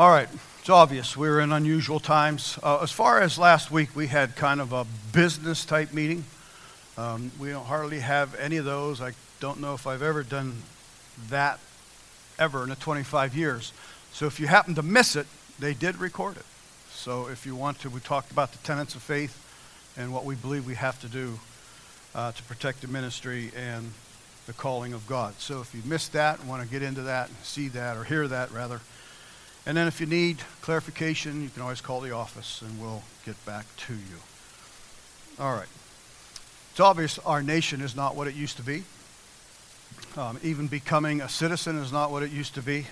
All right, it's obvious we're in unusual times. Uh, as far as last week, we had kind of a business type meeting. Um, we don't hardly have any of those. I don't know if I've ever done that ever in the 25 years. So if you happen to miss it, they did record it. So if you want to, we talked about the tenets of faith and what we believe we have to do uh, to protect the ministry and the calling of God. So if you missed that and want to get into that and see that or hear that rather, and then if you need clarification, you can always call the office and we'll get back to you. All right. It's obvious our nation is not what it used to be. Um, even becoming a citizen is not what it used to be.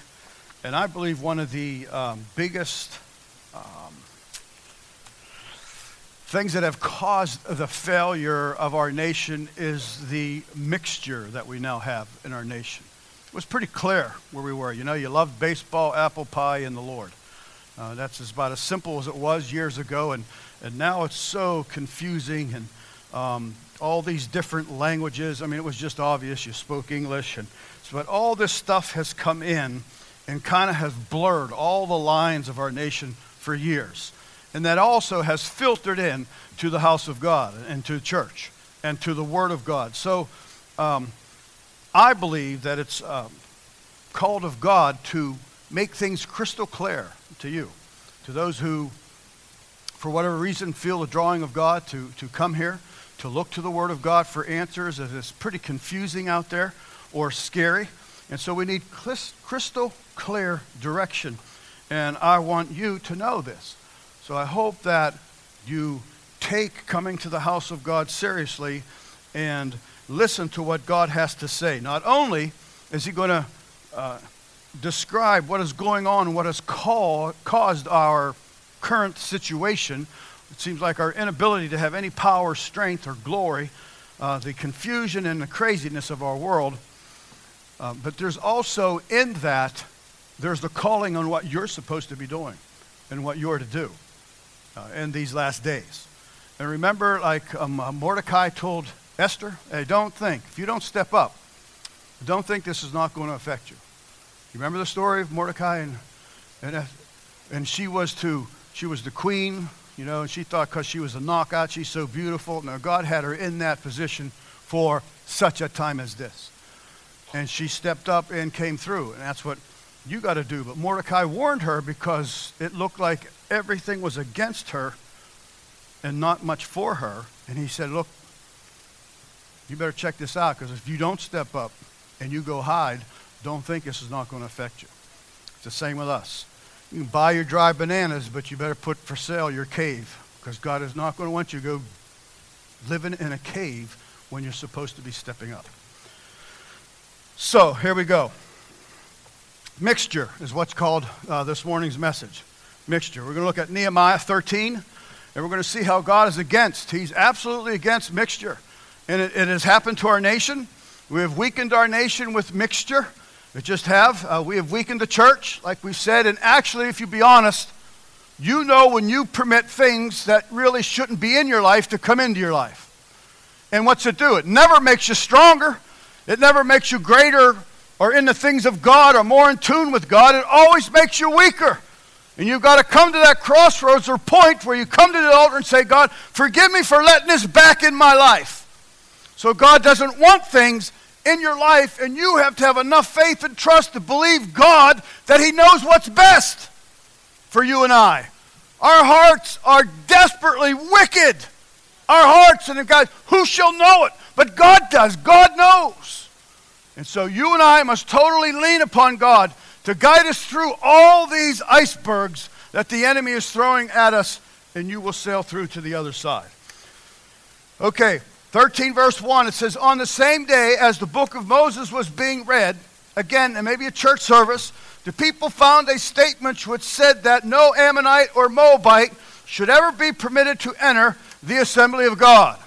And I believe one of the um, biggest um, things that have caused the failure of our nation is the mixture that we now have in our nation. It was pretty clear where we were. You know, you loved baseball, apple pie, and the Lord. Uh, that's about as simple as it was years ago, and, and now it's so confusing and um, all these different languages. I mean, it was just obvious you spoke English, and but all this stuff has come in and kind of has blurred all the lines of our nation for years. And that also has filtered in to the house of God and to church and to the Word of God. So um, I believe that it's um, called of God to make things crystal clear to you, to those who, for whatever reason, feel the drawing of God to, to come here, to look to the Word of God for answers. It's pretty confusing out there or scary. And so we need crystal clear direction. And I want you to know this. So I hope that you take coming to the house of God seriously and listen to what God has to say. Not only is He going to uh, describe what is going on what has call, caused our current situation, it seems like our inability to have any power, strength, or glory, uh, the confusion and the craziness of our world. Uh, but there's also in that, there's the calling on what you're supposed to be doing and what you're to do uh, in these last days. And remember, like um, uh, Mordecai told Esther, hey, don't think, if you don't step up, don't think this is not going to affect you. You remember the story of Mordecai and, and, uh, and she was to, she was the queen, you know, and she thought because she was a knockout, she's so beautiful. Now, God had her in that position for such a time as this. And she stepped up and came through. And that's what you got to do. But Mordecai warned her because it looked like everything was against her and not much for her. And he said, Look, you better check this out because if you don't step up and you go hide, don't think this is not going to affect you. It's the same with us. You can buy your dry bananas, but you better put for sale your cave because God is not going to want you to go living in a cave when you're supposed to be stepping up. So here we go. Mixture is what's called uh, this morning's message. Mixture. We're going to look at Nehemiah 13, and we're going to see how God is against. He's absolutely against mixture. And it, it has happened to our nation. We have weakened our nation with mixture. We just have. Uh, we have weakened the church, like we said. And actually, if you be honest, you know when you permit things that really shouldn't be in your life to come into your life. And what's it do? It never makes you stronger. It never makes you greater or in the things of God or more in tune with God, it always makes you weaker. And you've got to come to that crossroads or point where you come to the altar and say, God, forgive me for letting this back in my life. So God doesn't want things in your life, and you have to have enough faith and trust to believe God that He knows what's best for you and I. Our hearts are desperately wicked. Our hearts, and God, who shall know it? But God does. God knows. And so you and I must totally lean upon God to guide us through all these icebergs that the enemy is throwing at us, and you will sail through to the other side. Okay, 13 verse 1, it says, On the same day as the book of Moses was being read, again, and maybe a church service, the people found a statement which said that no Ammonite or Moabite should ever be permitted to enter the assembly of God.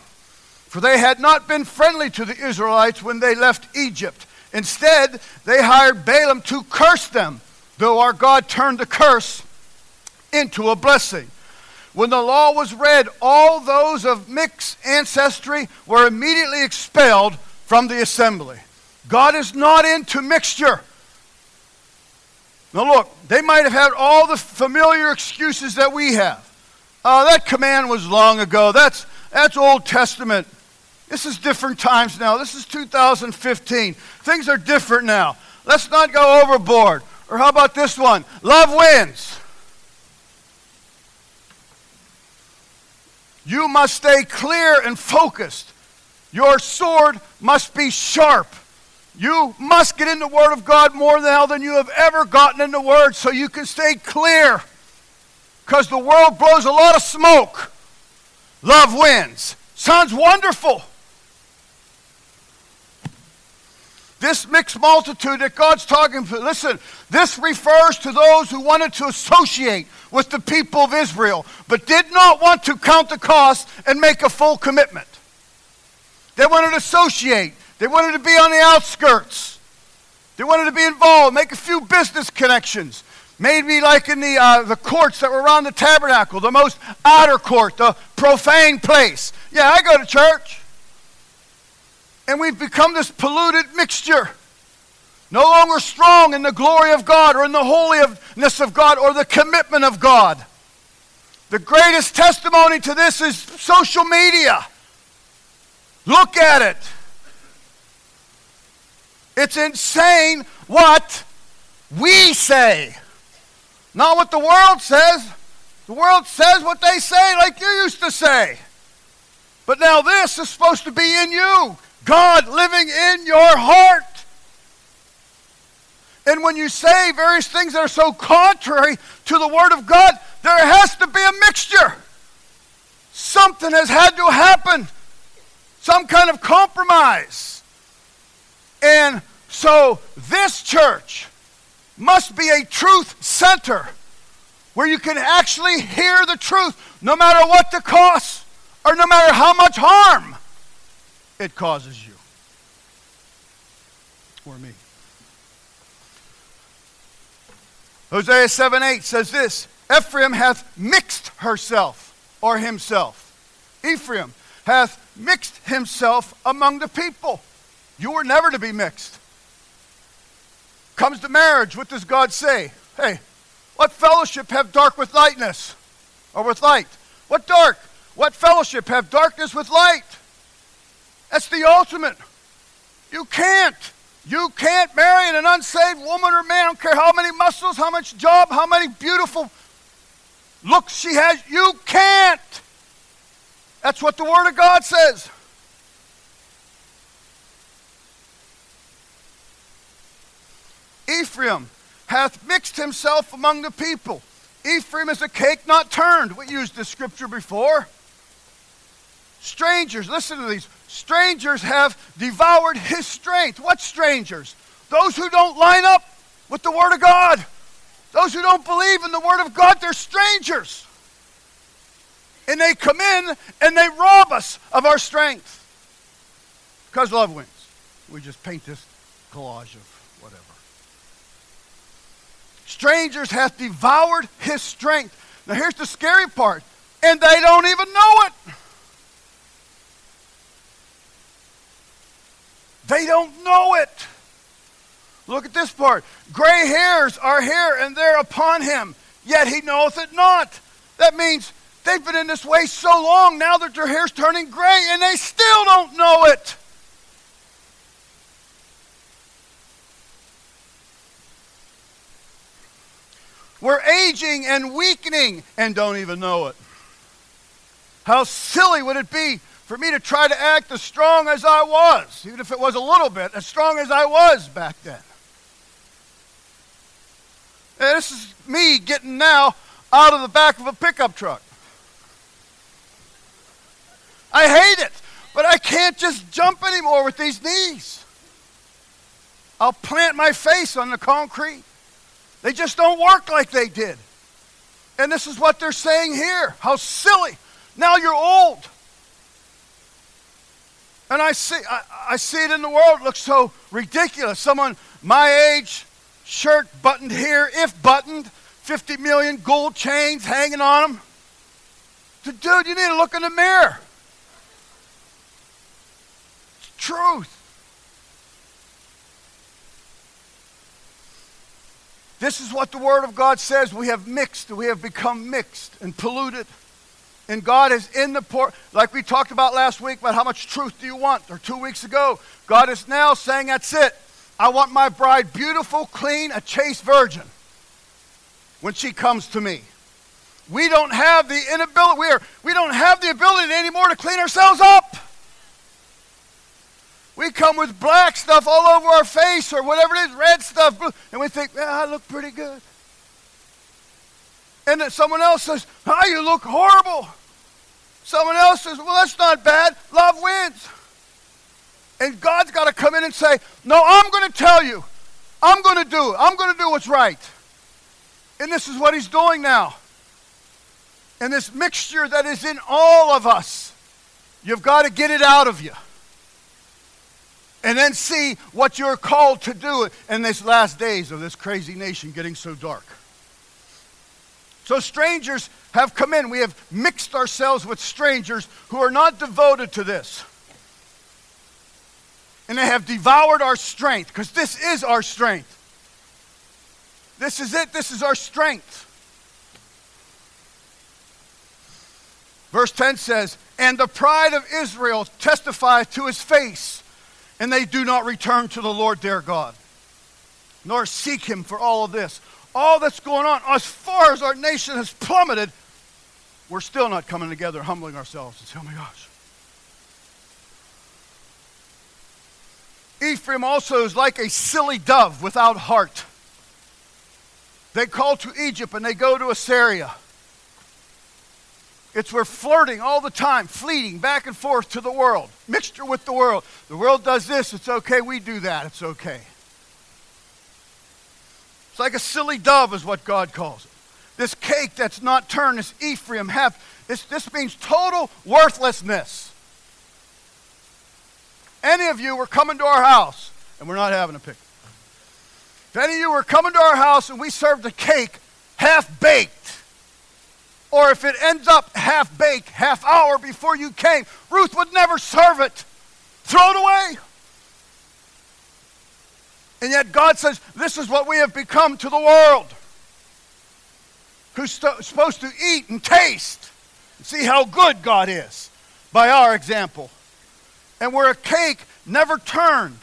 For they had not been friendly to the Israelites when they left Egypt. Instead, they hired Balaam to curse them, though our God turned the curse into a blessing. When the law was read, all those of mixed ancestry were immediately expelled from the assembly. God is not into mixture. Now, look, they might have had all the familiar excuses that we have. Uh, that command was long ago. That's, that's Old Testament. This is different times now. This is 2015. Things are different now. Let's not go overboard. Or how about this one? Love wins. You must stay clear and focused. Your sword must be sharp. You must get in the Word of God more now than you have ever gotten in the Word so you can stay clear. Because the world blows a lot of smoke. Love wins. Sounds wonderful. This mixed multitude that God's talking to, listen, this refers to those who wanted to associate with the people of Israel, but did not want to count the cost and make a full commitment. They wanted to associate, they wanted to be on the outskirts, they wanted to be involved, make a few business connections. Maybe like in the, uh, the courts that were around the tabernacle, the most outer court, the profane place. Yeah, I go to church and we've become this polluted mixture. No longer strong in the glory of God or in the holiness of God or the commitment of God. The greatest testimony to this is social media. Look at it. It's insane what we say, not what the world says. The world says what they say, like you used to say. But now this is supposed to be in you. God living in your heart. And when you say various things that are so contrary to the Word of God, there has to be a mixture. Something has had to happen, some kind of compromise. And so this church must be a truth center where you can actually hear the truth no matter what the cost or no matter how much harm it causes you or me. Hosea 7 8 says this Ephraim hath mixed herself or himself. Ephraim hath mixed himself among the people. You were never to be mixed. Comes to marriage, what does God say? Hey, what fellowship have dark with lightness or with light? What dark? What fellowship have darkness with light? That's the ultimate. You can't. You can't marry an unsaved woman or man. I don't care how many muscles, how much job, how many beautiful looks she has. You can't. That's what the Word of God says. Ephraim hath mixed himself among the people. Ephraim is a cake not turned. We used this scripture before. Strangers, listen to these. Strangers have devoured his strength. What strangers? Those who don't line up with the Word of God. Those who don't believe in the Word of God, they're strangers. And they come in and they rob us of our strength. Because love wins. We just paint this collage of whatever. Strangers hath devoured his strength. Now here's the scary part. And they don't even know it. They don't know it. Look at this part. Gray hairs are here and they're upon him, yet he knoweth it not. That means they've been in this way so long now that their hair's turning gray and they still don't know it. We're aging and weakening and don't even know it. How silly would it be for me to try to act as strong as I was, even if it was a little bit, as strong as I was back then. And this is me getting now out of the back of a pickup truck. I hate it, but I can't just jump anymore with these knees. I'll plant my face on the concrete. They just don't work like they did. And this is what they're saying here. How silly. Now you're old. And I see, I, I see it in the world. It looks so ridiculous. Someone my age, shirt buttoned here, if buttoned, 50 million gold chains hanging on them. Dude, you need to look in the mirror. It's truth. This is what the Word of God says. We have mixed, we have become mixed and polluted. And God is in the port, like we talked about last week about how much truth do you want, or two weeks ago. God is now saying, That's it. I want my bride beautiful, clean, a chaste virgin when she comes to me. We don't have the inability, we, are, we don't have the ability anymore to clean ourselves up. We come with black stuff all over our face or whatever it is, red stuff, and we think, yeah, I look pretty good. And then someone else says, oh, you look horrible. Someone else says, well, that's not bad. Love wins. And God's got to come in and say, no, I'm going to tell you. I'm going to do it. I'm going to do what's right. And this is what he's doing now. And this mixture that is in all of us, you've got to get it out of you and then see what you're called to do in these last days of this crazy nation getting so dark. So, strangers have come in. We have mixed ourselves with strangers who are not devoted to this. And they have devoured our strength, because this is our strength. This is it. This is our strength. Verse 10 says, And the pride of Israel testifieth to his face and they do not return to the Lord their God, nor seek him for all of this. All that's going on, as far as our nation has plummeted, we're still not coming together, humbling ourselves and saying, oh my gosh. Ephraim also is like a silly dove without heart. They call to Egypt and they go to Assyria. It's we're flirting all the time, fleeting back and forth to the world, mixture with the world. The world does this, it's okay. We do that, it's okay. It's like a silly dove, is what God calls it. This cake that's not turned, this Ephraim half, this, this means total worthlessness. Any of you were coming to our house, and we're not having a picnic. If any of you were coming to our house and we served a cake half baked, or if it ends up half baked, half hour before you came, Ruth would never serve it. Throw it away. And yet God says, This is what we have become to the world. Who's st- supposed to eat and taste and see how good God is by our example. And we're a cake never turned.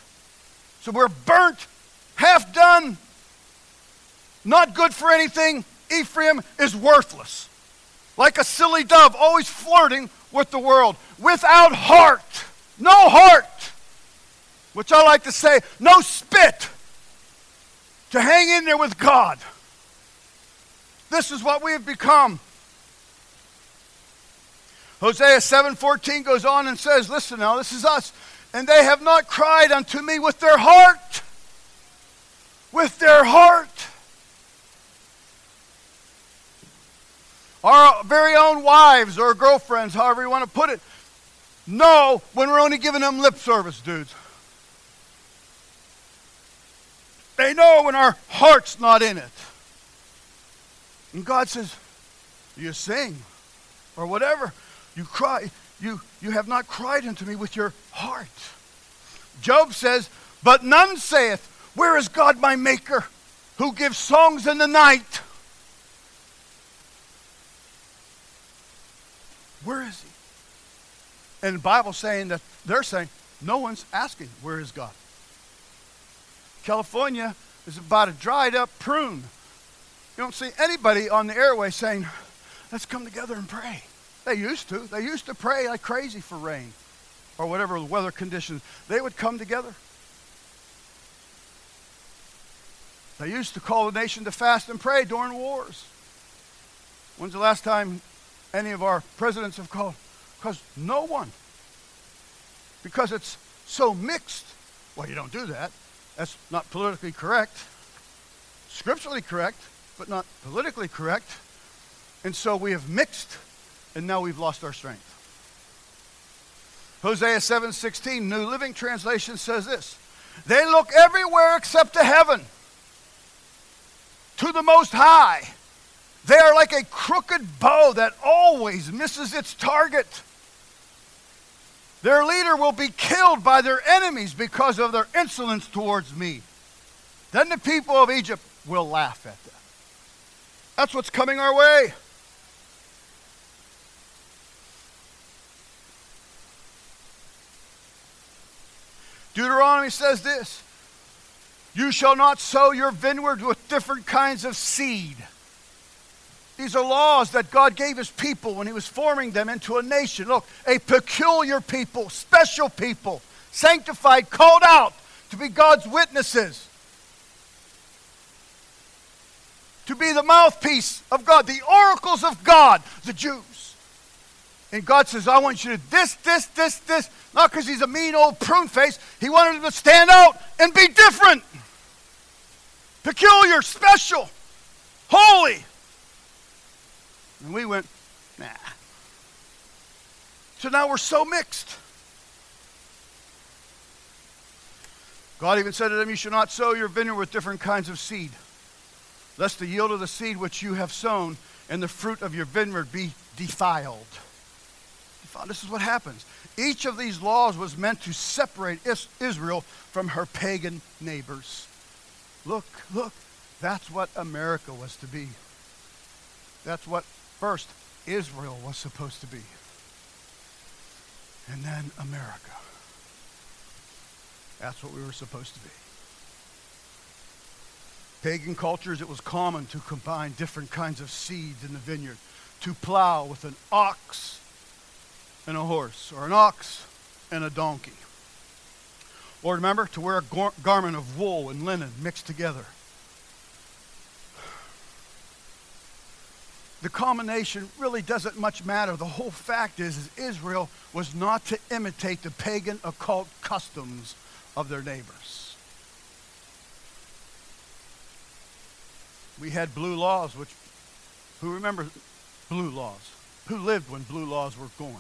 So we're burnt, half done, not good for anything. Ephraim is worthless like a silly dove, always flirting with the world, without heart. No heart. Which I like to say, no spit to hang in there with God. This is what we have become. Hosea 7:14 goes on and says, listen now, this is us. And they have not cried unto me with their heart. With their heart. our very own wives or girlfriends, however you want to put it, know when we're only giving them lip service, dudes. They know when our heart's not in it. And God says, You sing or whatever. You cry. You, you have not cried unto me with your heart. Job says, But none saith, Where is God my maker, who gives songs in the night? Where is he? And the Bible's saying that they're saying, no one's asking, where is God? California is about a dried up prune. You don't see anybody on the airway saying, let's come together and pray. They used to. They used to pray like crazy for rain or whatever the weather conditions. They would come together. They used to call the nation to fast and pray during wars. When's the last time any of our presidents have called. Because no one. Because it's so mixed. Well, you don't do that. That's not politically correct. Scripturally correct, but not politically correct. And so we have mixed, and now we've lost our strength. Hosea 7:16, New Living Translation says this: They look everywhere except to heaven, to the Most High they are like a crooked bow that always misses its target. Their leader will be killed by their enemies because of their insolence towards me. Then the people of Egypt we'll laugh at that. That's what's coming our way. Deuteronomy says this You shall not sow your vineyard with different kinds of seed. These are laws that God gave his people when he was forming them into a nation. Look, a peculiar people, special people, sanctified, called out to be God's witnesses, to be the mouthpiece of God, the oracles of God, the Jews. And God says, I want you to this, this, this, this. Not because he's a mean old prune face. He wanted them to stand out and be different. Peculiar, special, holy. And we went, nah. So now we're so mixed. God even said to them, You should not sow your vineyard with different kinds of seed, lest the yield of the seed which you have sown and the fruit of your vineyard be defiled. This is what happens. Each of these laws was meant to separate Israel from her pagan neighbors. Look, look, that's what America was to be. That's what First, Israel was supposed to be. And then America. That's what we were supposed to be. Pagan cultures, it was common to combine different kinds of seeds in the vineyard, to plow with an ox and a horse, or an ox and a donkey. Or remember, to wear a gar- garment of wool and linen mixed together. the combination really doesn't much matter. The whole fact is, is Israel was not to imitate the pagan occult customs of their neighbors. We had blue laws, which, who remember blue laws? Who lived when blue laws were going?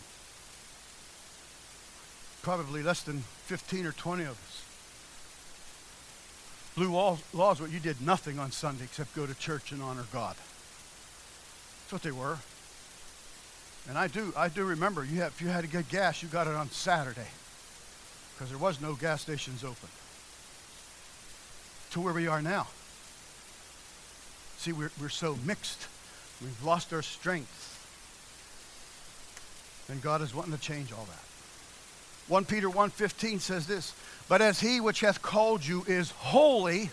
Probably less than 15 or 20 of us. Blue laws, laws where you did nothing on Sunday except go to church and honor God. That's what they were. And I do, I do remember you have, if you had to get gas, you got it on Saturday because there was no gas stations open. To where we are now. See, we're, we're so mixed. We've lost our strength. And God is wanting to change all that. 1 Peter 1.15 says this, But as he which hath called you is holy,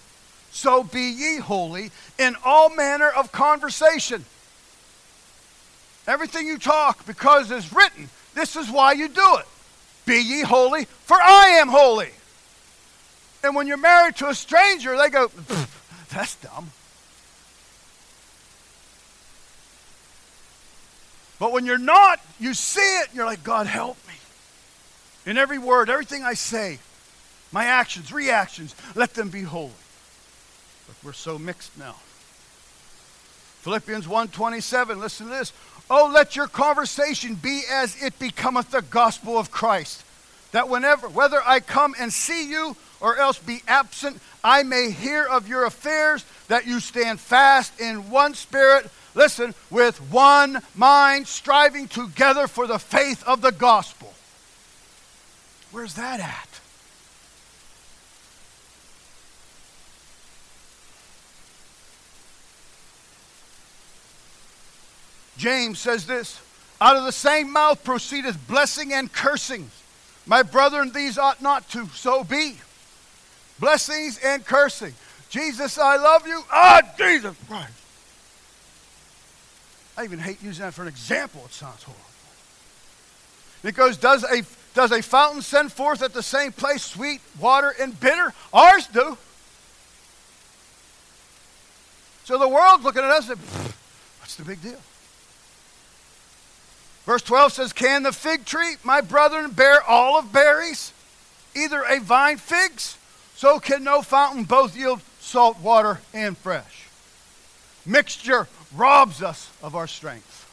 so be ye holy in all manner of conversation Everything you talk, because it's written, this is why you do it. Be ye holy, for I am holy. And when you're married to a stranger, they go, that's dumb. But when you're not, you see it, you're like, God, help me. In every word, everything I say, my actions, reactions, let them be holy. But we're so mixed now. Philippians 1:27, listen to this. Oh, let your conversation be as it becometh the gospel of Christ, that whenever, whether I come and see you or else be absent, I may hear of your affairs, that you stand fast in one spirit, listen, with one mind, striving together for the faith of the gospel. Where's that at? James says this Out of the same mouth proceedeth blessing and cursing. My brethren, these ought not to so be. Blessings and cursing. Jesus, I love you. Ah, Jesus Christ. I even hate using that for an example. It sounds horrible. It goes, does a, does a fountain send forth at the same place sweet water and bitter? Ours do. So the world's looking at us and, what's the big deal? Verse 12 says, Can the fig tree, my brethren, bear olive berries? Either a vine figs, so can no fountain both yield salt water and fresh. Mixture robs us of our strength.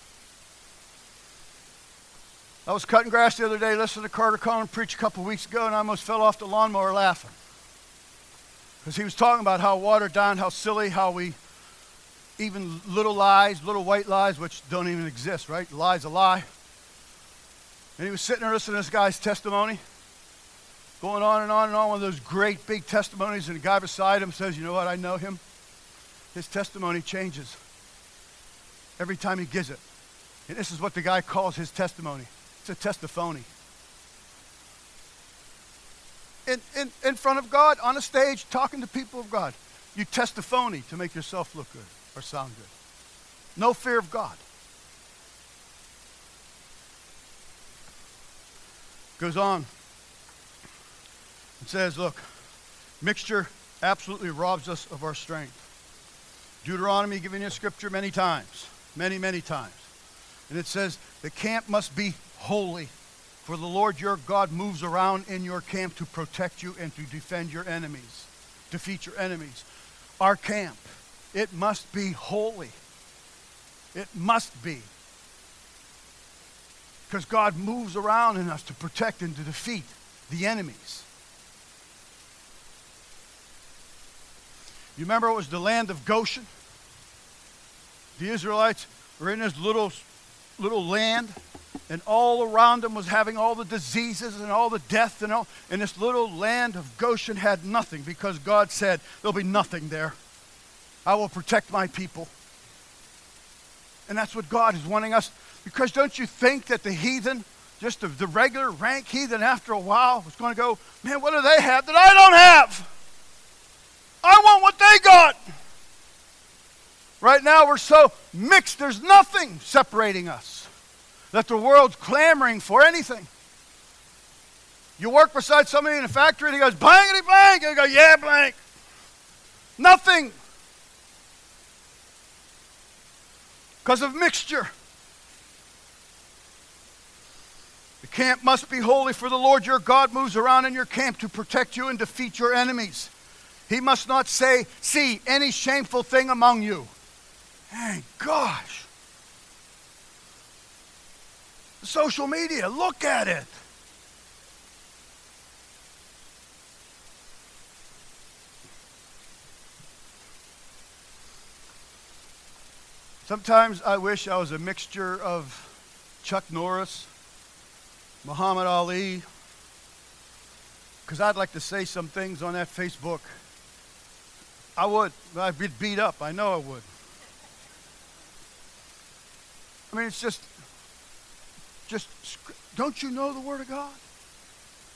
I was cutting grass the other day, listening to Carter Conlon preach a couple weeks ago, and I almost fell off the lawnmower laughing. Because he was talking about how watered down, how silly, how we even little lies, little white lies, which don't even exist, right? Lie's a lie. And he was sitting there listening to this guy's testimony, going on and on and on, one of those great big testimonies, and the guy beside him says, You know what? I know him. his testimony changes every time he gives it. And this is what the guy calls his testimony it's a testimony. In, in, in front of God, on a stage, talking to people of God, you testifony to make yourself look good or sound good. No fear of God. Goes on. It says, look, mixture absolutely robs us of our strength. Deuteronomy giving you scripture many times, many, many times. And it says, the camp must be holy, for the Lord your God moves around in your camp to protect you and to defend your enemies, defeat your enemies. Our camp, it must be holy. It must be. Because God moves around in us to protect and to defeat the enemies. You remember it was the land of Goshen? The Israelites were in this little, little land, and all around them was having all the diseases and all the death and all. And this little land of Goshen had nothing because God said, There'll be nothing there. I will protect my people. And that's what God is wanting us. Because don't you think that the heathen, just the, the regular rank heathen, after a while was going to go, Man, what do they have that I don't have? I want what they got. Right now, we're so mixed, there's nothing separating us. That the world's clamoring for anything. You work beside somebody in a factory and he goes, blankety blank. And you go, yeah, blank. Nothing. Because of mixture. The camp must be holy, for the Lord your God moves around in your camp to protect you and defeat your enemies. He must not say, see any shameful thing among you. Thank gosh. Social media, look at it. Sometimes I wish I was a mixture of Chuck Norris, Muhammad Ali, because I'd like to say some things on that Facebook I would. I'd be beat up. I know I would. I mean, it's just, just, don't you know the Word of God?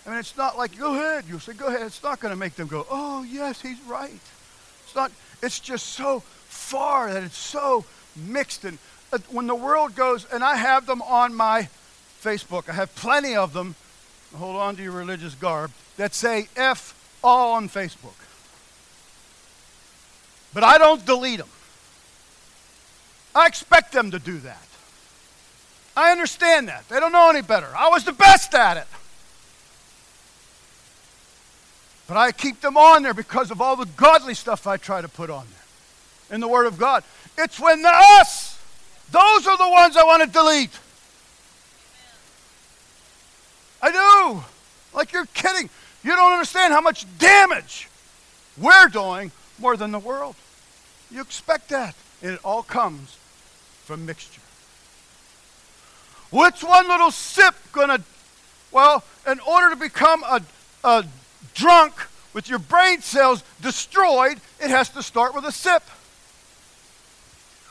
I mean, it's not like, go ahead. You'll say, go ahead. It's not going to make them go, oh, yes, he's right. It's not, it's just so far that it's so mixed. And uh, when the world goes, and I have them on my Facebook, I have plenty of them, hold on to your religious garb, that say F all on Facebook. But I don't delete them. I expect them to do that. I understand that. They don't know any better. I was the best at it. But I keep them on there because of all the godly stuff I try to put on there in the Word of God. It's when the us, those are the ones I want to delete. I do. Like you're kidding. You don't understand how much damage we're doing more than the world. You expect that. And it all comes from mixture. What's one little sip going to, well, in order to become a, a drunk with your brain cells destroyed, it has to start with a sip.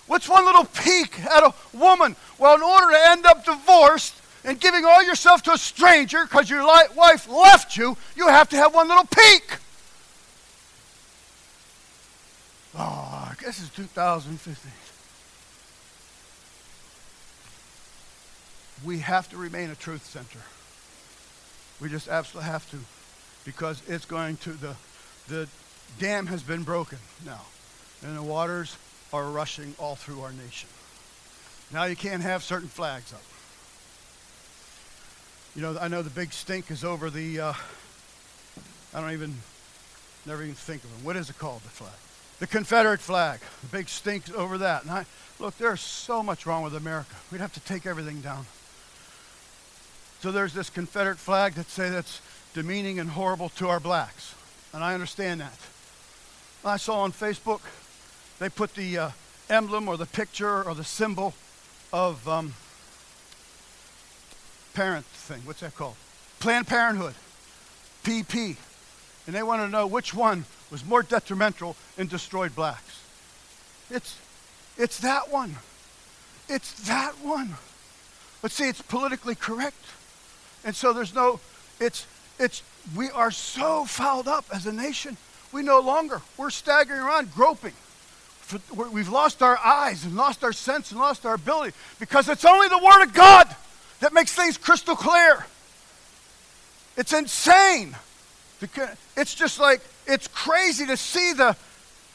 What's one little peek at a woman? Well, in order to end up divorced and giving all yourself to a stranger because your wife left you, you have to have one little peek. Oh, I guess it's 2015. We have to remain a truth center. We just absolutely have to because it's going to, the, the dam has been broken now, and the waters are rushing all through our nation. Now you can't have certain flags up. You know, I know the big stink is over the, uh, I don't even, never even think of them. What is it called, the flag? the Confederate flag, the big stink over that. And I, look, there's so much wrong with America. We'd have to take everything down. So there's this Confederate flag that say that's demeaning and horrible to our blacks. And I understand that. I saw on Facebook, they put the uh, emblem or the picture or the symbol of um, parent thing. What's that called? Planned Parenthood. PP. And they want to know which one was more detrimental and destroyed blacks. It's, it's that one. It's that one. But see, it's politically correct. And so there's no, it's, it's, we are so fouled up as a nation. We no longer, we're staggering around groping. We've lost our eyes and lost our sense and lost our ability because it's only the Word of God that makes things crystal clear. It's insane. It's just like, it's crazy to see the,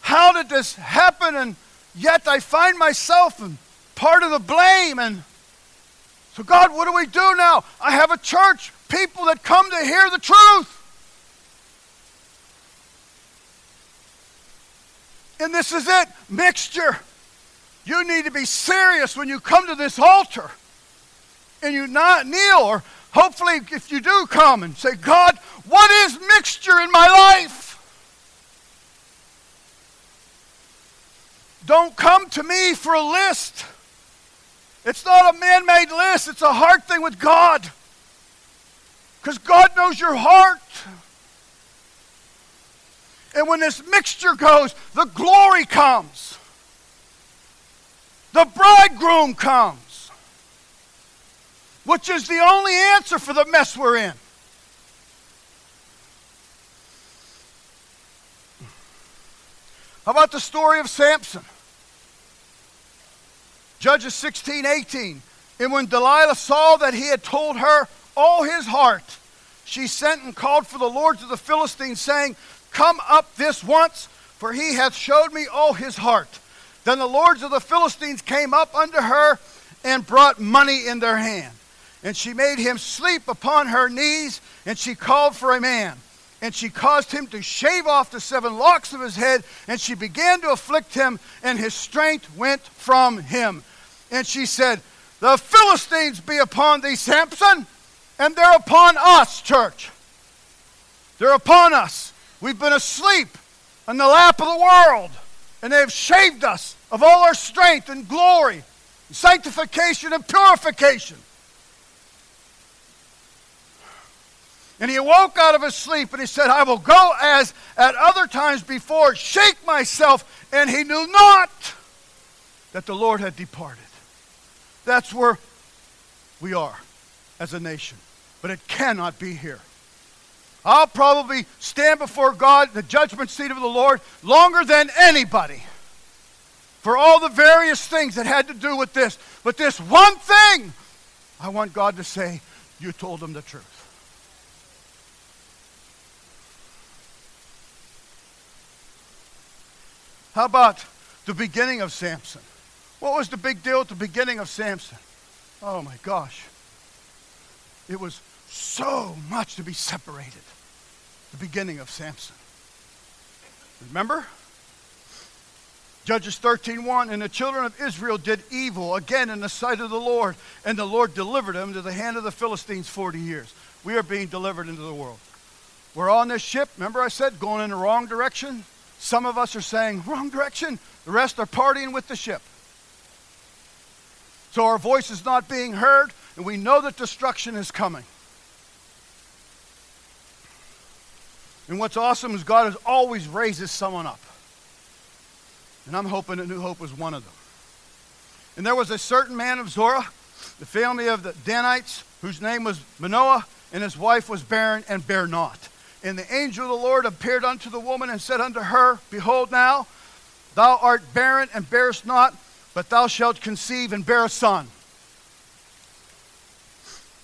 how did this happen? And yet I find myself in part of the blame. And so, God, what do we do now? I have a church, people that come to hear the truth. And this is it mixture. You need to be serious when you come to this altar and you not kneel or hopefully if you do come and say god what is mixture in my life don't come to me for a list it's not a man-made list it's a heart thing with god because god knows your heart and when this mixture goes the glory comes the bridegroom comes which is the only answer for the mess we're in. How about the story of Samson? Judges 16, 18. And when Delilah saw that he had told her all his heart, she sent and called for the lords of the Philistines, saying, Come up this once, for he hath showed me all his heart. Then the lords of the Philistines came up unto her and brought money in their hand. And she made him sleep upon her knees, and she called for a man. And she caused him to shave off the seven locks of his head, and she began to afflict him, and his strength went from him. And she said, The Philistines be upon thee, Samson, and they're upon us, church. They're upon us. We've been asleep in the lap of the world, and they've shaved us of all our strength and glory, and sanctification and purification. And he awoke out of his sleep and he said, I will go as at other times before, shake myself. And he knew not that the Lord had departed. That's where we are as a nation. But it cannot be here. I'll probably stand before God, the judgment seat of the Lord, longer than anybody for all the various things that had to do with this. But this one thing, I want God to say, You told them the truth. How about the beginning of Samson? What was the big deal at the beginning of Samson? Oh my gosh. It was so much to be separated. The beginning of Samson. Remember? Judges 13:1 and the children of Israel did evil again in the sight of the Lord and the Lord delivered them to the hand of the Philistines 40 years. We are being delivered into the world. We're on this ship, remember I said going in the wrong direction? Some of us are saying, wrong direction. The rest are partying with the ship. So our voice is not being heard, and we know that destruction is coming. And what's awesome is God has always raises someone up. And I'm hoping that New Hope was one of them. And there was a certain man of Zorah, the family of the Danites, whose name was Manoah, and his wife was barren and bare not. And the angel of the Lord appeared unto the woman and said unto her, Behold, now thou art barren and bearest not, but thou shalt conceive and bear a son.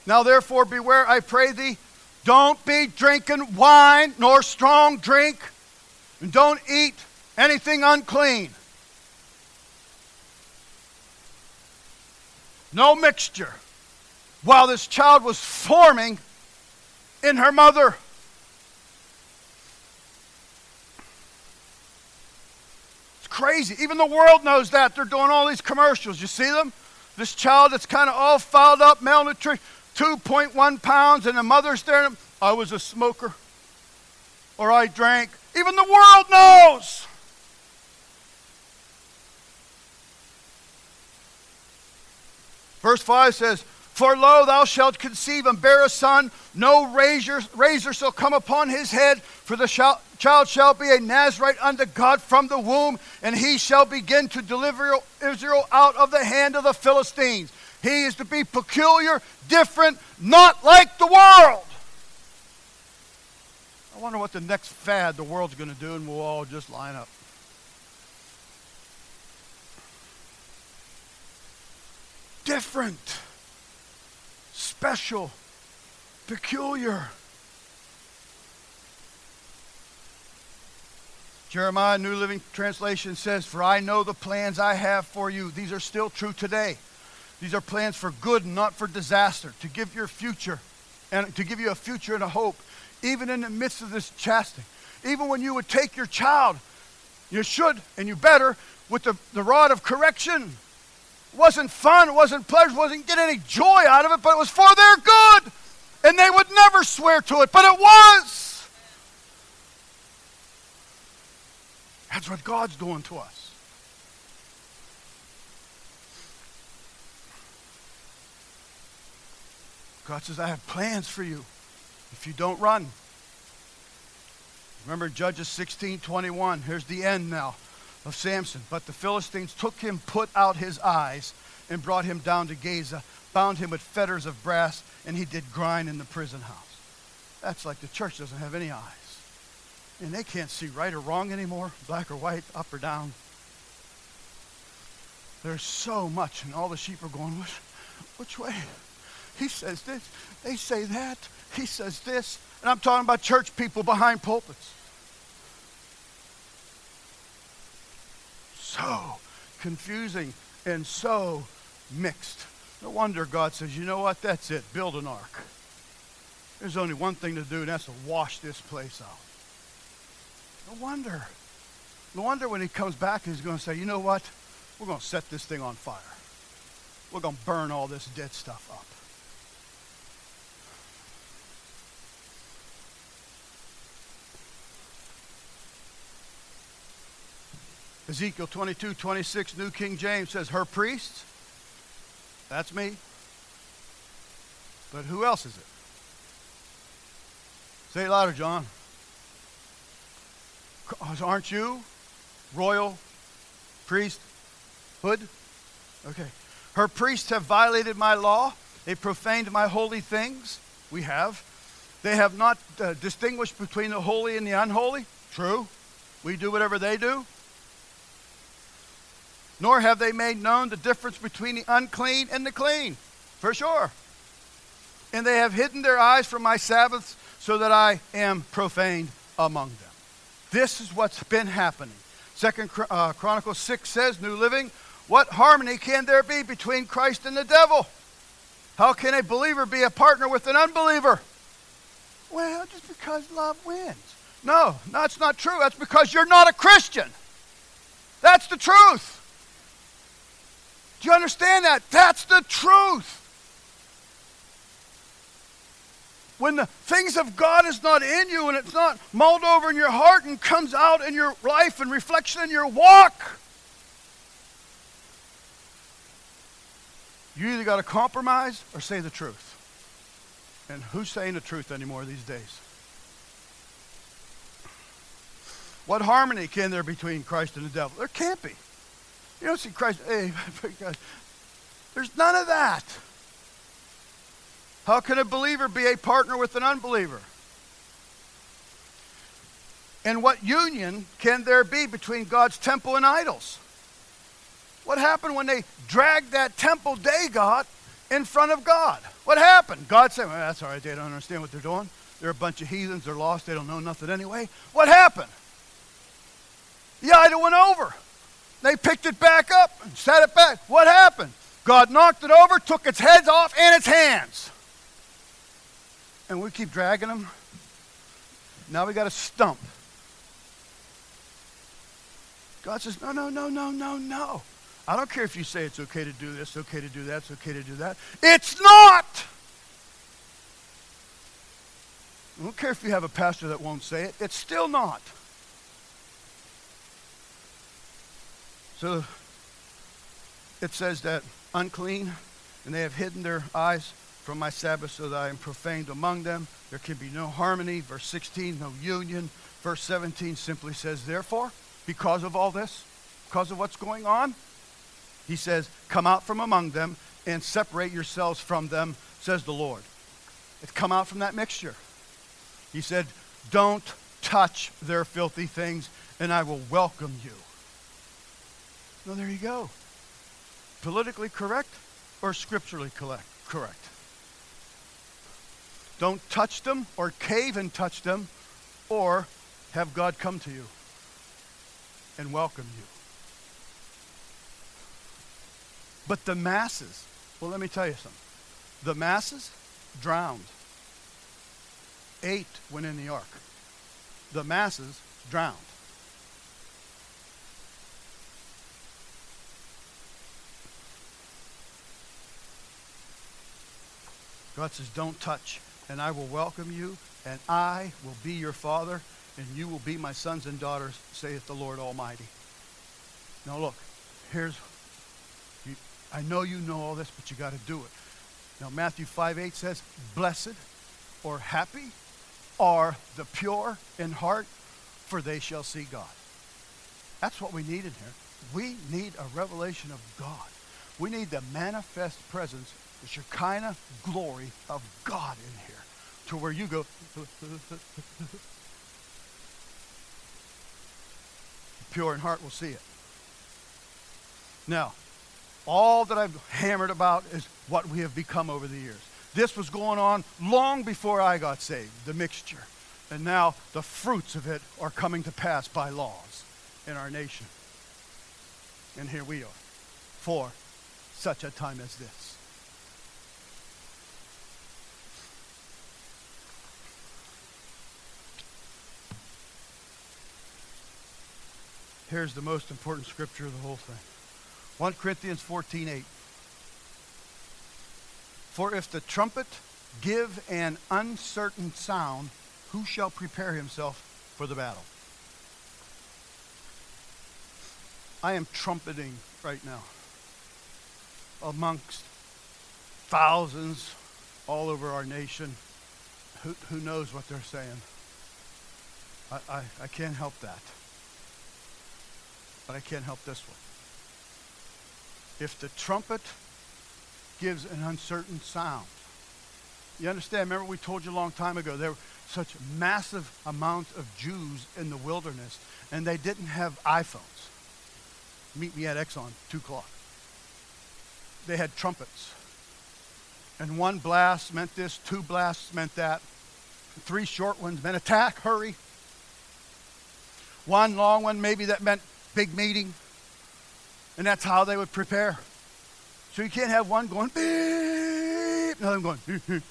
Now therefore beware, I pray thee, don't be drinking wine nor strong drink, and don't eat anything unclean. No mixture. While this child was forming in her mother. Crazy. Even the world knows that. They're doing all these commercials. You see them? This child that's kind of all fouled up, malnutrition, 2.1 pounds, and the mother's there. I was a smoker, or I drank. Even the world knows. Verse 5 says, For lo, thou shalt conceive and bear a son. No razor, razor shall come upon his head, for the shall, child shall be a Nazarite unto God from the womb, and he shall begin to deliver Israel out of the hand of the Philistines. He is to be peculiar, different, not like the world. I wonder what the next fad the world's going to do, and we'll all just line up. Different special, peculiar. Jeremiah, New Living Translation says, For I know the plans I have for you. These are still true today. These are plans for good not for disaster, to give your future and to give you a future and a hope, even in the midst of this chastening. Even when you would take your child, you should and you better, with the, the rod of correction wasn't fun, it wasn't pleasure, wasn't getting any joy out of it, but it was for their good. And they would never swear to it, but it was. That's what God's doing to us. God says, I have plans for you if you don't run. Remember Judges 16 21. Here's the end now of Samson. But the Philistines took him, put out his eyes, and brought him down to Gaza, bound him with fetters of brass, and he did grind in the prison house. That's like the church doesn't have any eyes. And they can't see right or wrong anymore, black or white, up or down. There's so much, and all the sheep are going, which, which way? He says this, they say that, he says this. And I'm talking about church people behind pulpits. So confusing and so mixed. No wonder God says, you know what? That's it. Build an ark. There's only one thing to do, and that's to wash this place out. No wonder. No wonder when he comes back, he's going to say, you know what? We're going to set this thing on fire. We're going to burn all this dead stuff up. Ezekiel 22, 26, New King James says, Her priests, that's me. But who else is it? Say it louder, John. Aren't you royal priesthood? Okay. Her priests have violated my law. They profaned my holy things. We have. They have not uh, distinguished between the holy and the unholy. True. We do whatever they do nor have they made known the difference between the unclean and the clean, for sure. And they have hidden their eyes from my Sabbaths so that I am profaned among them. This is what's been happening. Second uh, Chronicles 6 says, New Living, what harmony can there be between Christ and the devil? How can a believer be a partner with an unbeliever? Well, just because love wins. No, that's not true. That's because you're not a Christian. That's the truth. Do you understand that? That's the truth. When the things of God is not in you and it's not mulled over in your heart and comes out in your life and reflection in your walk, you either got to compromise or say the truth. And who's saying the truth anymore these days? What harmony can there be between Christ and the devil? There can't be. You don't see Christ. Hey, there's none of that. How can a believer be a partner with an unbeliever? And what union can there be between God's temple and idols? What happened when they dragged that temple Dagon in front of God? What happened? God said, well, that's all right. They don't understand what they're doing. They're a bunch of heathens. They're lost. They don't know nothing anyway. What happened? The idol went over. They picked it back up and set it back. What happened? God knocked it over, took its heads off and its hands. And we keep dragging them. Now we got a stump. God says, no, no, no, no, no, no. I don't care if you say it's okay to do this, okay to do that, it's okay to do that. It's not. I don't care if you have a pastor that won't say it, it's still not. So it says that unclean and they have hidden their eyes from my Sabbath so that I am profaned among them. There can be no harmony. Verse 16, no union. Verse 17 simply says, Therefore, because of all this, because of what's going on, he says, Come out from among them and separate yourselves from them, says the Lord. It's come out from that mixture. He said, Don't touch their filthy things, and I will welcome you. Well, there you go. Politically correct or scripturally correct? Correct. Don't touch them or cave and touch them, or have God come to you and welcome you. But the masses, well, let me tell you something. The masses drowned. Eight went in the ark. The masses drowned. God says, Don't touch, and I will welcome you, and I will be your father, and you will be my sons and daughters, saith the Lord Almighty. Now, look, here's, you, I know you know all this, but you got to do it. Now, Matthew 5 8 says, Blessed or happy are the pure in heart, for they shall see God. That's what we need in here. We need a revelation of God. We need the manifest presence the Shekinah glory of God in here to where you go. Pure in heart will see it. Now, all that I've hammered about is what we have become over the years. This was going on long before I got saved, the mixture. And now the fruits of it are coming to pass by laws in our nation. And here we are for such a time as this. Here's the most important scripture of the whole thing 1 Corinthians 14 8. For if the trumpet give an uncertain sound, who shall prepare himself for the battle? I am trumpeting right now amongst thousands all over our nation. Who, who knows what they're saying? I, I, I can't help that but I can't help this one. If the trumpet gives an uncertain sound, you understand? Remember, we told you a long time ago there were such massive amounts of Jews in the wilderness, and they didn't have iPhones. Meet me at Exxon, 2 o'clock. They had trumpets. And one blast meant this, two blasts meant that, three short ones meant attack, hurry. One long one, maybe that meant big meeting. And that's how they would prepare. So you can't have one going, beep, another going,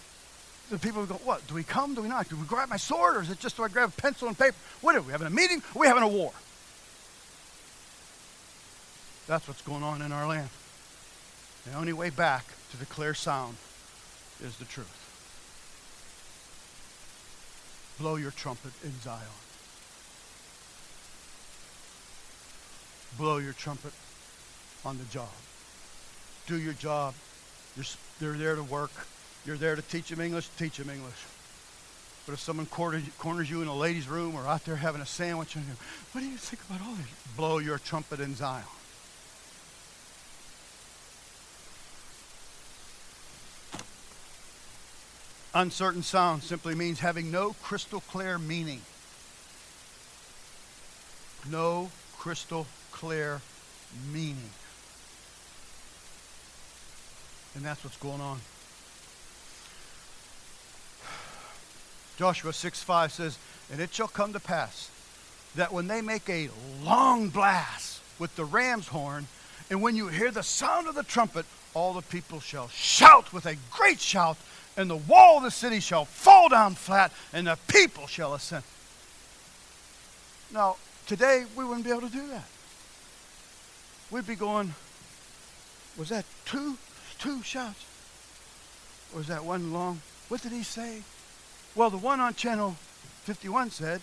The people would go, what? Do we come? Do we not? Do we grab my sword? Or is it just do I grab a pencil and paper? What are we having a meeting? Are we having a war? That's what's going on in our land. The only way back to the clear sound is the truth. Blow your trumpet in Zion. Blow your trumpet on the job. Do your job. You're, they're there to work. You're there to teach them English, teach them English. But if someone corners, you in a ladies' room or out there having a sandwich, and what do you think about all this? Blow your trumpet in Zion. Uncertain sound simply means having no crystal clear meaning. No crystal clear meaning. And that's what's going on. Joshua 6 5 says, And it shall come to pass that when they make a long blast with the ram's horn, and when you hear the sound of the trumpet, all the people shall shout with a great shout, and the wall of the city shall fall down flat, and the people shall ascend. Now, today we wouldn't be able to do that we'd be going, was that two, two shouts? Or was that one long? What did he say? Well, the one on channel 51 said,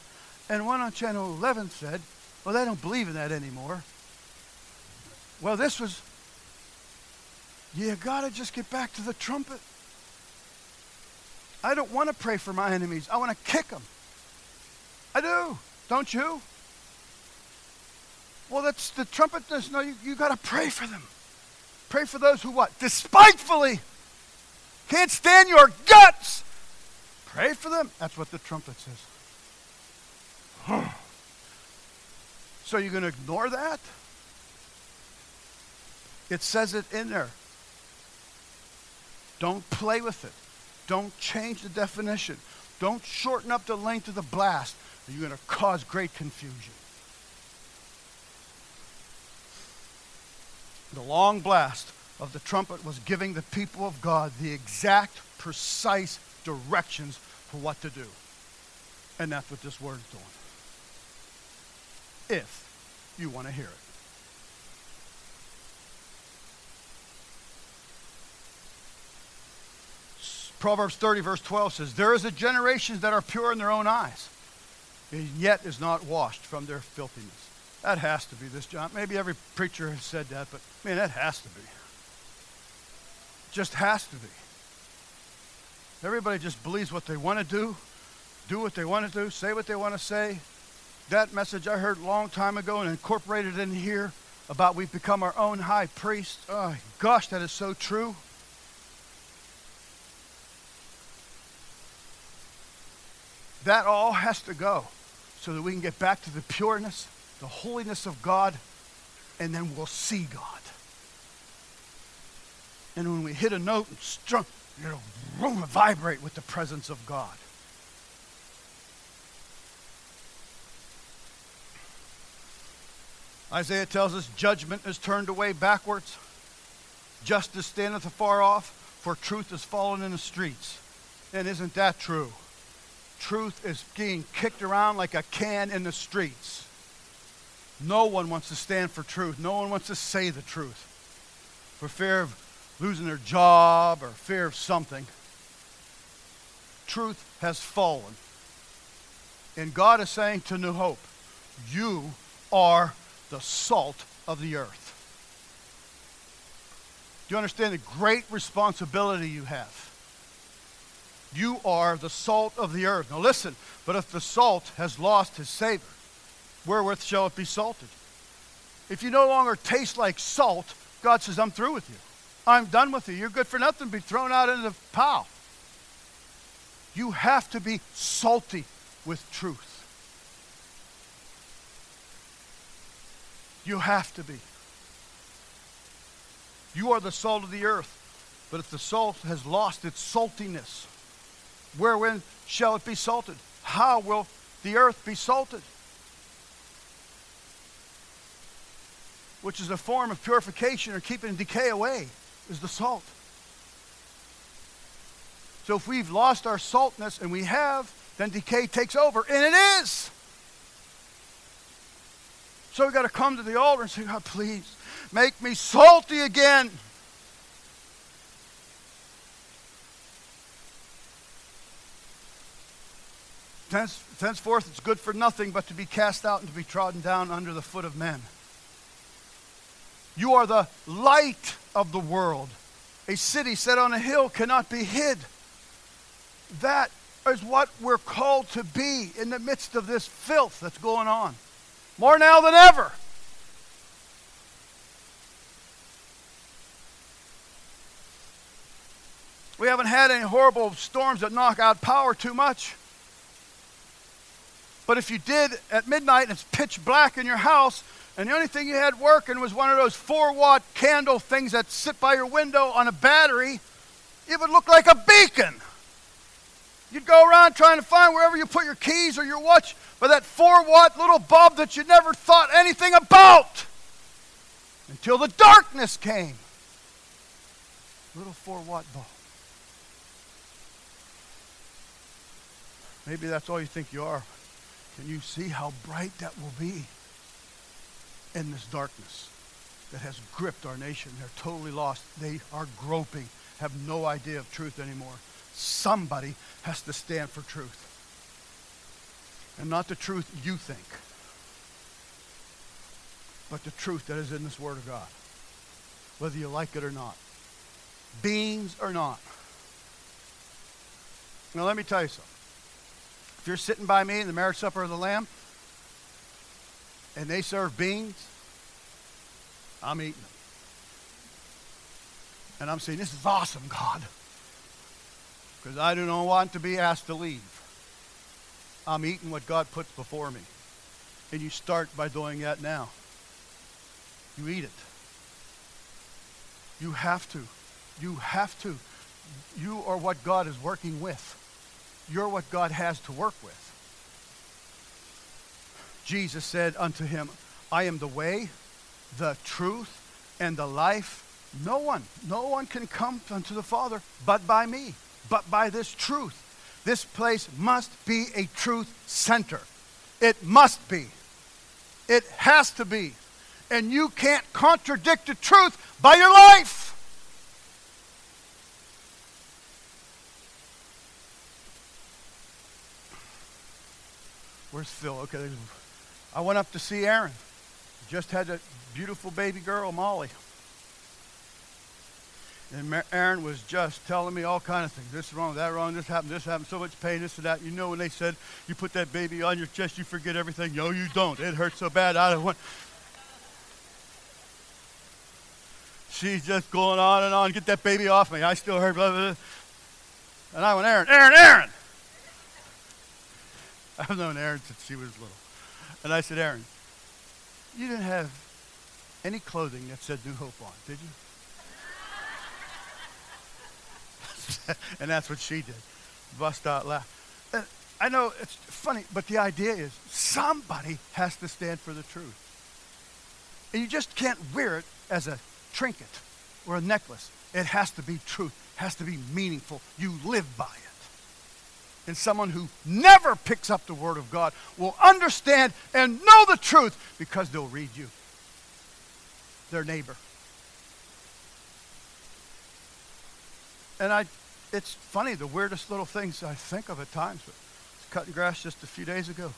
and one on channel 11 said, well, they don't believe in that anymore. Well, this was, You got to just get back to the trumpet. I don't want to pray for my enemies. I want to kick them. I do. Don't you? Well, that's the trumpet no, you, you got to pray for them. Pray for those who what? Despitefully can't stand your guts. Pray for them. That's what the trumpet says. so you're going to ignore that? It says it in there. Don't play with it. Don't change the definition. Don't shorten up the length of the blast, you're going to cause great confusion. The long blast of the trumpet was giving the people of God the exact, precise directions for what to do. And that's what this word is doing. If you want to hear it. Proverbs 30, verse 12 says, There is a generation that are pure in their own eyes, and yet is not washed from their filthiness. That has to be this, John. Maybe every preacher has said that, but man, that has to be. Just has to be. Everybody just believes what they want to do, do what they want to do, say what they want to say. That message I heard a long time ago and incorporated in here about we've become our own high priest. Oh, gosh, that is so true. That all has to go so that we can get back to the pureness, the holiness of God, and then we'll see God. And when we hit a note and strum, it'll vibrate with the presence of God. Isaiah tells us judgment is turned away backwards, justice standeth afar off, for truth is fallen in the streets. And isn't that true? truth is being kicked around like a can in the streets. No one wants to stand for truth. No one wants to say the truth for fear of losing their job or fear of something. Truth has fallen. And God is saying to New Hope, You are the salt of the earth. Do you understand the great responsibility you have? You are the salt of the earth. Now listen, but if the salt has lost his savor, wherewith shall it be salted? If you no longer taste like salt, God says, I'm through with you. I'm done with you. You're good for nothing. Be thrown out into the pile. You have to be salty with truth. You have to be. You are the salt of the earth. But if the salt has lost its saltiness, wherein shall it be salted? How will the earth be salted? Which is a form of purification or keeping decay away, is the salt. So if we've lost our saltness, and we have, then decay takes over, and it is. So we've got to come to the altar and say, God, please make me salty again. Thenceforth, it's good for nothing but to be cast out and to be trodden down under the foot of men. You are the light of the world. A city set on a hill cannot be hid. That is what we're called to be in the midst of this filth that's going on. More now than ever. We haven't had any horrible storms that knock out power too much. But if you did at midnight and it's pitch black in your house, and the only thing you had working was one of those four watt candle things that sit by your window on a battery, it would look like a beacon. You'd go around trying to find wherever you put your keys or your watch by that four watt little bulb that you never thought anything about until the darkness came. Little four watt bulb. Maybe that's all you think you are. Can you see how bright that will be in this darkness that has gripped our nation? They're totally lost. They are groping, have no idea of truth anymore. Somebody has to stand for truth. And not the truth you think, but the truth that is in this Word of God, whether you like it or not. beans or not. Now, let me tell you something. If you're sitting by me in the marriage supper of the Lamb and they serve beans, I'm eating them. And I'm saying, This is awesome, God. Because I do not want to be asked to leave. I'm eating what God puts before me. And you start by doing that now. You eat it. You have to. You have to. You are what God is working with. You're what God has to work with. Jesus said unto him, I am the way, the truth, and the life. No one, no one can come unto the Father but by me, but by this truth. This place must be a truth center. It must be. It has to be. And you can't contradict the truth by your life. Where's Phil? Okay. I went up to see Aaron. Just had a beautiful baby girl, Molly. And Aaron was just telling me all kind of things. This is wrong, that wrong, this happened, this happened, so much pain, this and that. You know when they said you put that baby on your chest, you forget everything. No, you don't. It hurts so bad. I don't want. She's just going on and on. Get that baby off me. I still heard blah, blah, blah. And I went, Aaron, Aaron, Aaron. I've known Aaron since she was little. And I said, Aaron, you didn't have any clothing that said New Hope on, did you? and that's what she did. Bust out laugh. And I know it's funny, but the idea is somebody has to stand for the truth. And you just can't wear it as a trinket or a necklace. It has to be truth, it has to be meaningful. You live by it. And someone who never picks up the Word of God will understand and know the truth because they'll read you, their neighbor. And I it's funny, the weirdest little things I think of at times. But cutting grass just a few days ago.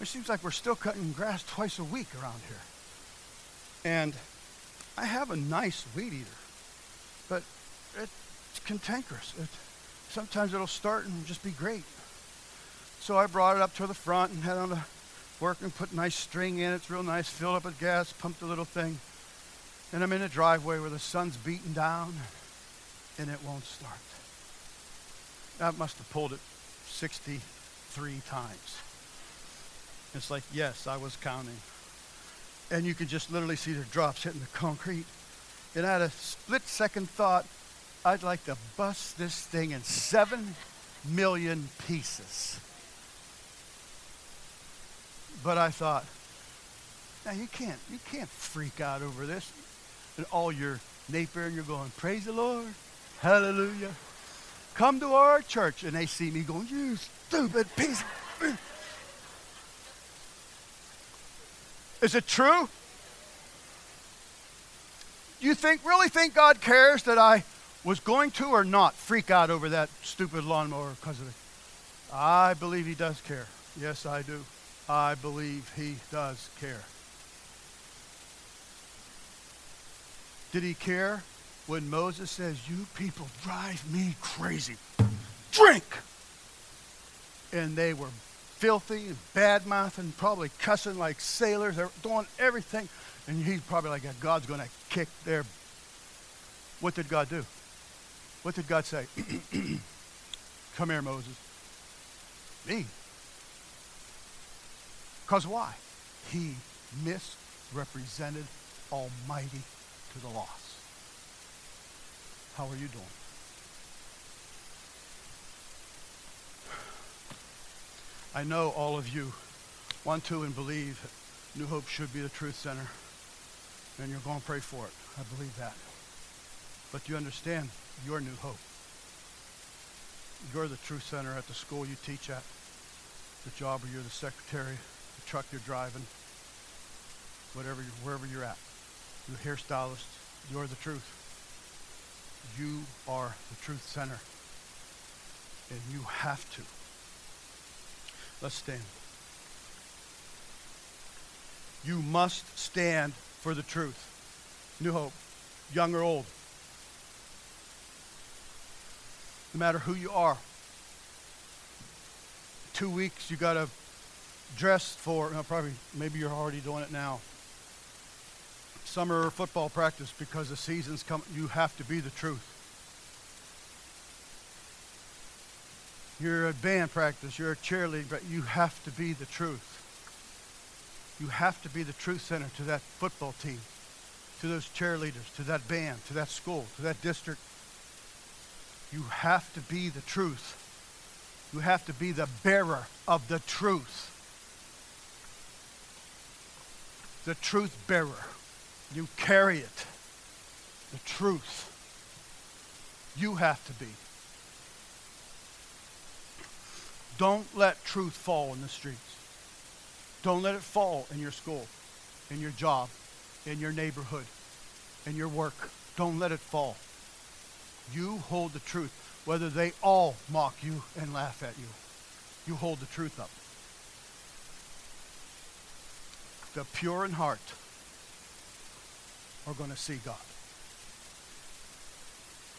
It seems like we're still cutting grass twice a week around here. And I have a nice weed eater, but it's cantankerous. Sometimes it'll start and just be great. So I brought it up to the front and had on the work and put nice string in. It's real nice, filled up with gas, pumped the little thing. And I'm in a driveway where the sun's beating down and it won't start. I must have pulled it 63 times. It's like, yes, I was counting. And you could just literally see the drops hitting the concrete. And I had a split second thought, I'd like to bust this thing in seven million pieces. But I thought, now you can't, you can't freak out over this. And all your Napier and you're going, praise the Lord, hallelujah come to our church. And they see me going, you stupid piece. Is it true? You think really think God cares that I was going to or not freak out over that stupid lawnmower because of it? I believe he does care. Yes, I do. I believe he does care. Did he care when Moses says, You people drive me crazy. Drink! And they were filthy and bad mouthing, probably cussing like sailors. They're doing everything. And he's probably like, God's going to kick their. What did God do? What did God say? Come here, Moses. Me. Because why? He misrepresented Almighty to the lost. How are you doing? I know all of you want to and believe New Hope should be the truth center, and you're going to pray for it. I believe that. But you understand, you're New Hope. You're the truth center at the school you teach at, the job where you're the secretary, the truck you're driving, whatever, wherever you're at. You're hairstylist. You're the truth. You are the truth center. And you have to. Let's stand. You must stand for the truth. New Hope, young or old. No matter who you are. Two weeks, you got to dress for, probably, maybe you're already doing it now. Summer football practice because the season's coming. You have to be the truth. You're at band practice, you're at cheerleading, but you have to be the truth. You have to be the truth center to that football team, to those cheerleaders, to that band, to that school, to that district. You have to be the truth. You have to be the bearer of the truth. The truth bearer. You carry it. The truth. You have to be. Don't let truth fall in the streets. Don't let it fall in your school, in your job, in your neighborhood, in your work. Don't let it fall. You hold the truth, whether they all mock you and laugh at you. You hold the truth up. The pure in heart are going to see God.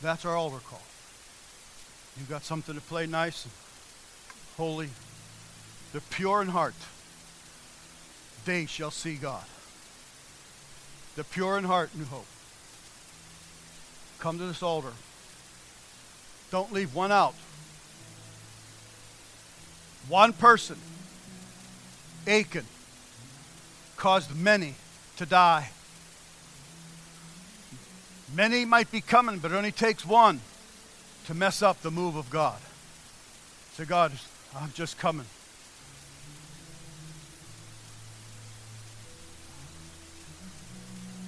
That's our altar call. You got something to play nice and holy. The pure in heart, they shall see God. The pure in heart, New Hope. Come to this altar. Don't leave one out. One person, Achan, caused many to die. Many might be coming, but it only takes one to mess up the move of God. Say, God, I'm just coming.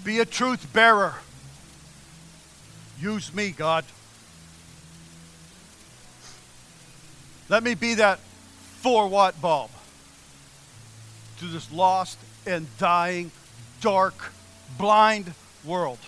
Be a truth bearer. Use me, God. Let me be that four watt bulb to this lost and dying, dark, blind world.